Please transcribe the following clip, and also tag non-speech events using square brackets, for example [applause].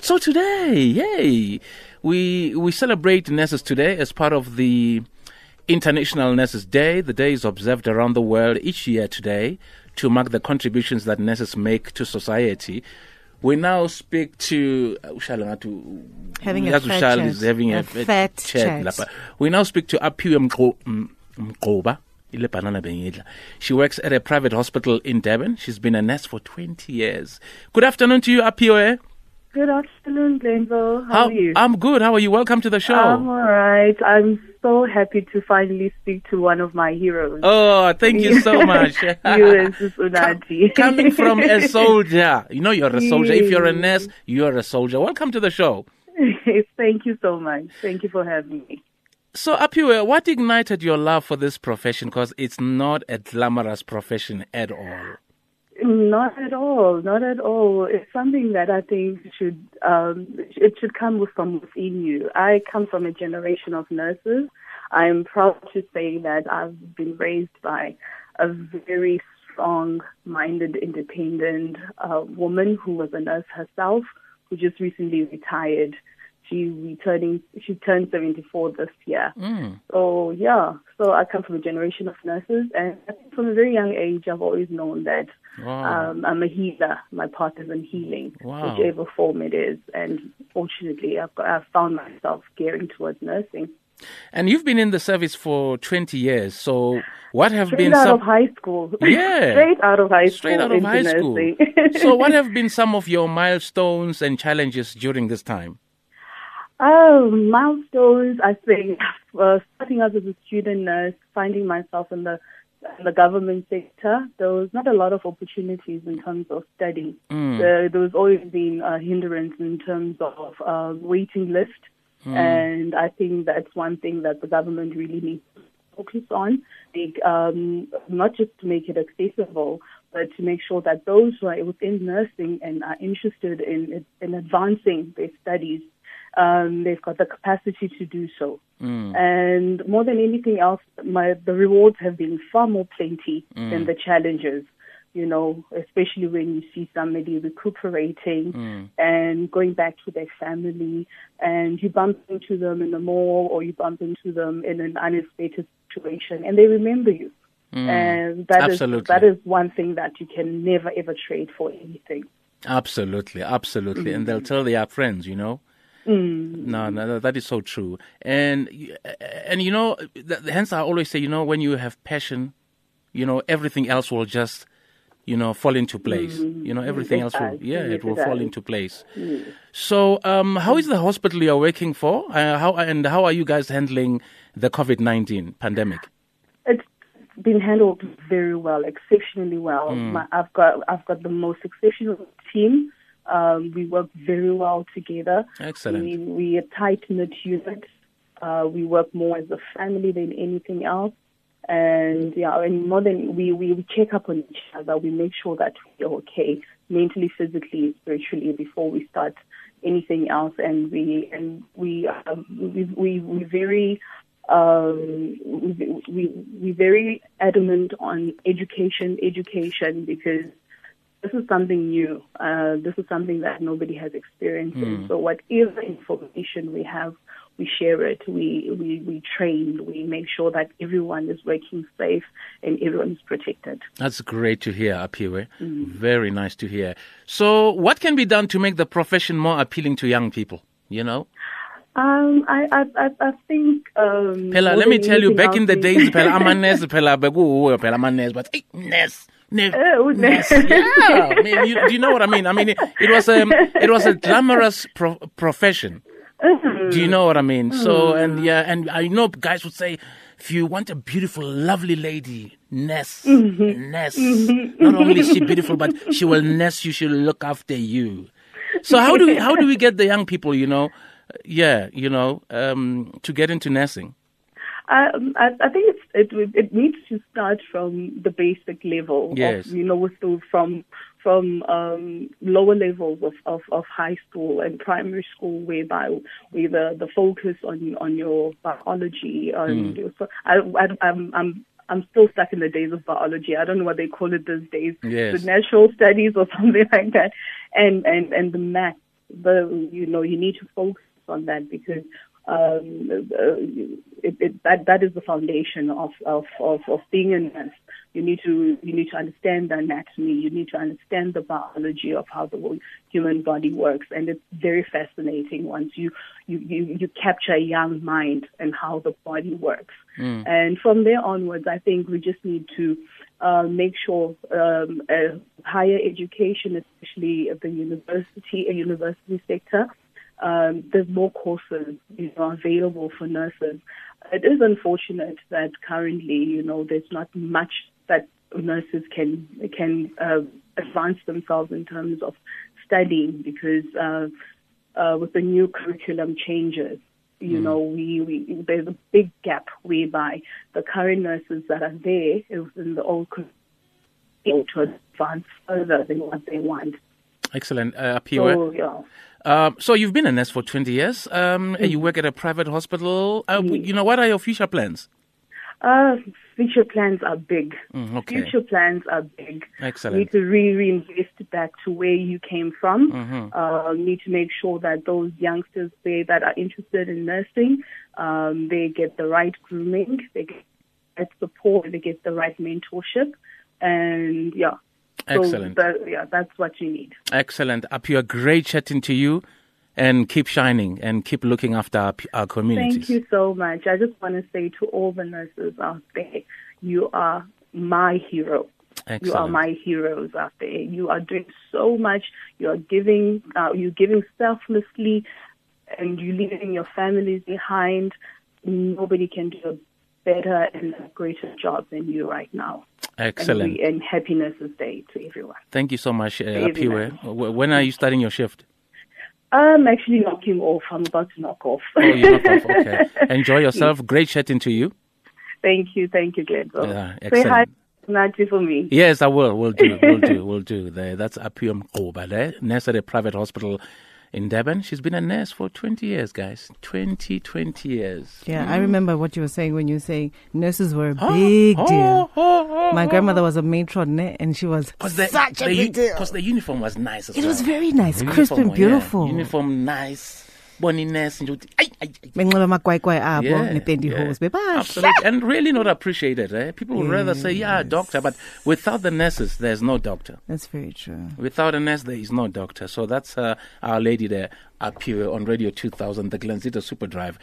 So today, yay, we we celebrate nurses today as part of the International Nurses Day. The day is observed around the world each year today to mark the contributions that nurses make to society. We now speak to uh, Having a fat chat. is having a, A fat chat. We now speak to Aphiwe Mqo- M- Mqoba. ile banana bengidla. She works at a private hospital in Durban. She's been a nurse for 20 years. Good afternoon to you, Aphiwe. Good afternoon, Glenville. How, are you? I'm good. How are you? Welcome to the show. I'm all right. I'm so happy to finally speak to one of my heroes. oh, thank you so [laughs] much. you [laughs] and Sis Unati. Coming from a [laughs] soldier. You know you're a soldier. If you're a nurse, you're a soldier. Welcome to the show. Thank you so much. Thank you for having me. So, Aphiwe, what ignited your love for this profession? Because it's not a glamorous profession at all. Not at all. Not at all. It's something that I think should um, it should come from within you. I come from a generation of nurses. I am proud to say that I've been raised by a very strong-minded, independent uh, woman who was a nurse herself, who just recently retired. She returning. She turned 74 this year. Mm. So yeah, so I come from a generation of nurses, and from a very young age, I've always known that Wow. um, I'm a healer. My path is in healing, Wow. whichever form it is. And fortunately, I've got, I've found myself gearing towards nursing. And you've been in the service for 20 years. So, what have Straight been out some of high school. [laughs] Yeah. Straight out of high school. straight out of high school? [laughs] so, what have [laughs] been some of your milestones and challenges during this time? Oh, milestones, I think, uh, starting out as a student nurse, finding myself in the in the government sector, there was not a lot of opportunities in terms of study. Mm. There, there was always been a hindrance in terms of uh, waiting list, and I think that's one thing that the government really needs to focus on, um, not just to make it accessible, but to make sure that those who are within nursing and are interested in in advancing their studies um, they've got the capacity to do so. Mm. And more than anything else, my the rewards have been far more plenty mm. than the challenges. You know, especially when you see somebody recuperating mm. and going back to their family, and you bump into them in the mall or you bump into them in an unexpected situation, and they remember you. And that is Absolutely. that is one thing that you can never ever trade for anything. Absolutely, absolutely. And they'll mm-hmm. tell their friends, you know. Mm. No, no, that is so true. And and you know, hence I always say, you know, when you have passion, you know, everything else will just, you know, fall into place. You know, everything else will, yeah, Yes, it will fall into place. So, um, how is the hospital you're working for? Uh, how and how are you guys handling the COVID nineteen pandemic? It's been handled very well, exceptionally well. Hmm. My, I've got I've got the most exceptional team. Um, we work very well together. Excellent. We we a tight knit unit. Uh, we work more as a family than anything else. And yeah, and more than we, we we check up on each other. We make sure that we're okay mentally, physically, spiritually before we start anything else. And we and we um, we we we very um, we, we we very adamant on education, education because this is something new. Uh, this is something that nobody has experienced. in. So whatever information we have, we share it. We, we we train. We make sure that everyone is working safe and everyone is protected. That's great to hear, Aphiwe. Very nice to hear. So, what can be done to make the profession more appealing to young people? You know, Um, I I I, think. Um, Pela, let me tell you, back in the days, Pela, I'm a nurse, Pela, I'm a nurse, but hey, nurse, nurse, Oh, nurse. yeah, I mean, you, do you know what I mean? I mean, it, it was a, it was a glamorous pro- profession. Mm-hmm. Do you know what I mean? So, mm-hmm. and yeah, and I know guys would say, if you want a beautiful, lovely lady, nurse, mm-hmm. nurse. Not only is she beautiful, but she will nurse you. She'll look after you. So how do we, how do we get the young people? You know, yeah, you know, um, to get into nursing. Um, I, I think it's, it it needs to start from the basic level. Yes. Of, you know, the, from from um, lower levels of, of, of high school and primary school, whereby where the, the focus on on your biology. On your, so I, I, I'm I'm I'm still stuck in the days of biology. I don't know what they call it these days. Yes. The natural studies or [laughs] something like that, and and and the math the you know you need to focus on that because um, uh, it, it, that that is the foundation of, of, of, of being a nurse. You need to you need to understand the anatomy. You need to understand the biology of how the human body works, and it's very fascinating once you you you, you capture a young mind and how the body works. Mm. And from there onwards, I think we just need to uh, make sure um, higher education, especially at the university, a university sector, um, there's more courses you know, available for nurses. It is unfortunate that currently, you know, there's not much that nurses can can uh, advance themselves in terms of studying because uh, uh, with the new curriculum changes, you mm. know, we, we there's a big gap whereby the current nurses that are there in the old curriculum to advance further than what they want. Excellent, uh, So, yeah. Uh, so you've been a nurse for 20 years, um, mm. and you mm-hmm. work at a private hospital. Uh, mm. You know, what are your future plans? Uh, future plans are big. Mm, okay. Future plans are big. Excellent. You need to really reinvest back to where you came from. Mm-hmm. Uh, need to make sure that those youngsters there that are interested in nursing, um, they get the right grooming, they get support, they get the right mentorship, and yeah, Excellent. So that, yeah, that's what you need. Excellent. Aphiwe, great chatting to you and keep shining and keep looking after our, our communities. Thank you so much. I just want to say to all the nurses out there, you are my hero. Excellent. You are my heroes out there. You are doing so much. You are giving. Uh, you're giving selflessly, and you're leaving your families behind. Nobody can do a better and a greater job than you right now. Excellent. And, we, and happiness is day to everyone. Thank you so much, uh, Aphiwe. When are you starting your shift? I'm actually knocking off. I'm about to knock off. oh, you knock off. [laughs] Okay. Enjoy yourself. Great chatting to you. Thank you. Thank you, Glenn. Yeah, Say hi Nati for me. Yes, I will. We'll do. We'll do. [laughs] We'll do. That's Aphiwe Mgquba there, nurse at a private hospital in Durban. She's been a nurse for 20 years, guys. 20, 20 years. Yeah, mm. I remember what you were saying when you were saying nurses were a big oh, deal. Oh, oh, My grandmother was a matron and she was the, such the, a big deal. Because the uniform was nice It well. was very nice, crisp and beautiful. Yeah. Uniform nice boniness nje ukuthi ayi benxiba amagwayigwayi abo nepentyhose bebahle and really not appreciated eh? people would yes. rather say yeah doctor but without the nurses there's no doctor. That's very true. Without a nurse there is no doctor. So that's uh, our lady there here on radio 2000 the Glenzita super drive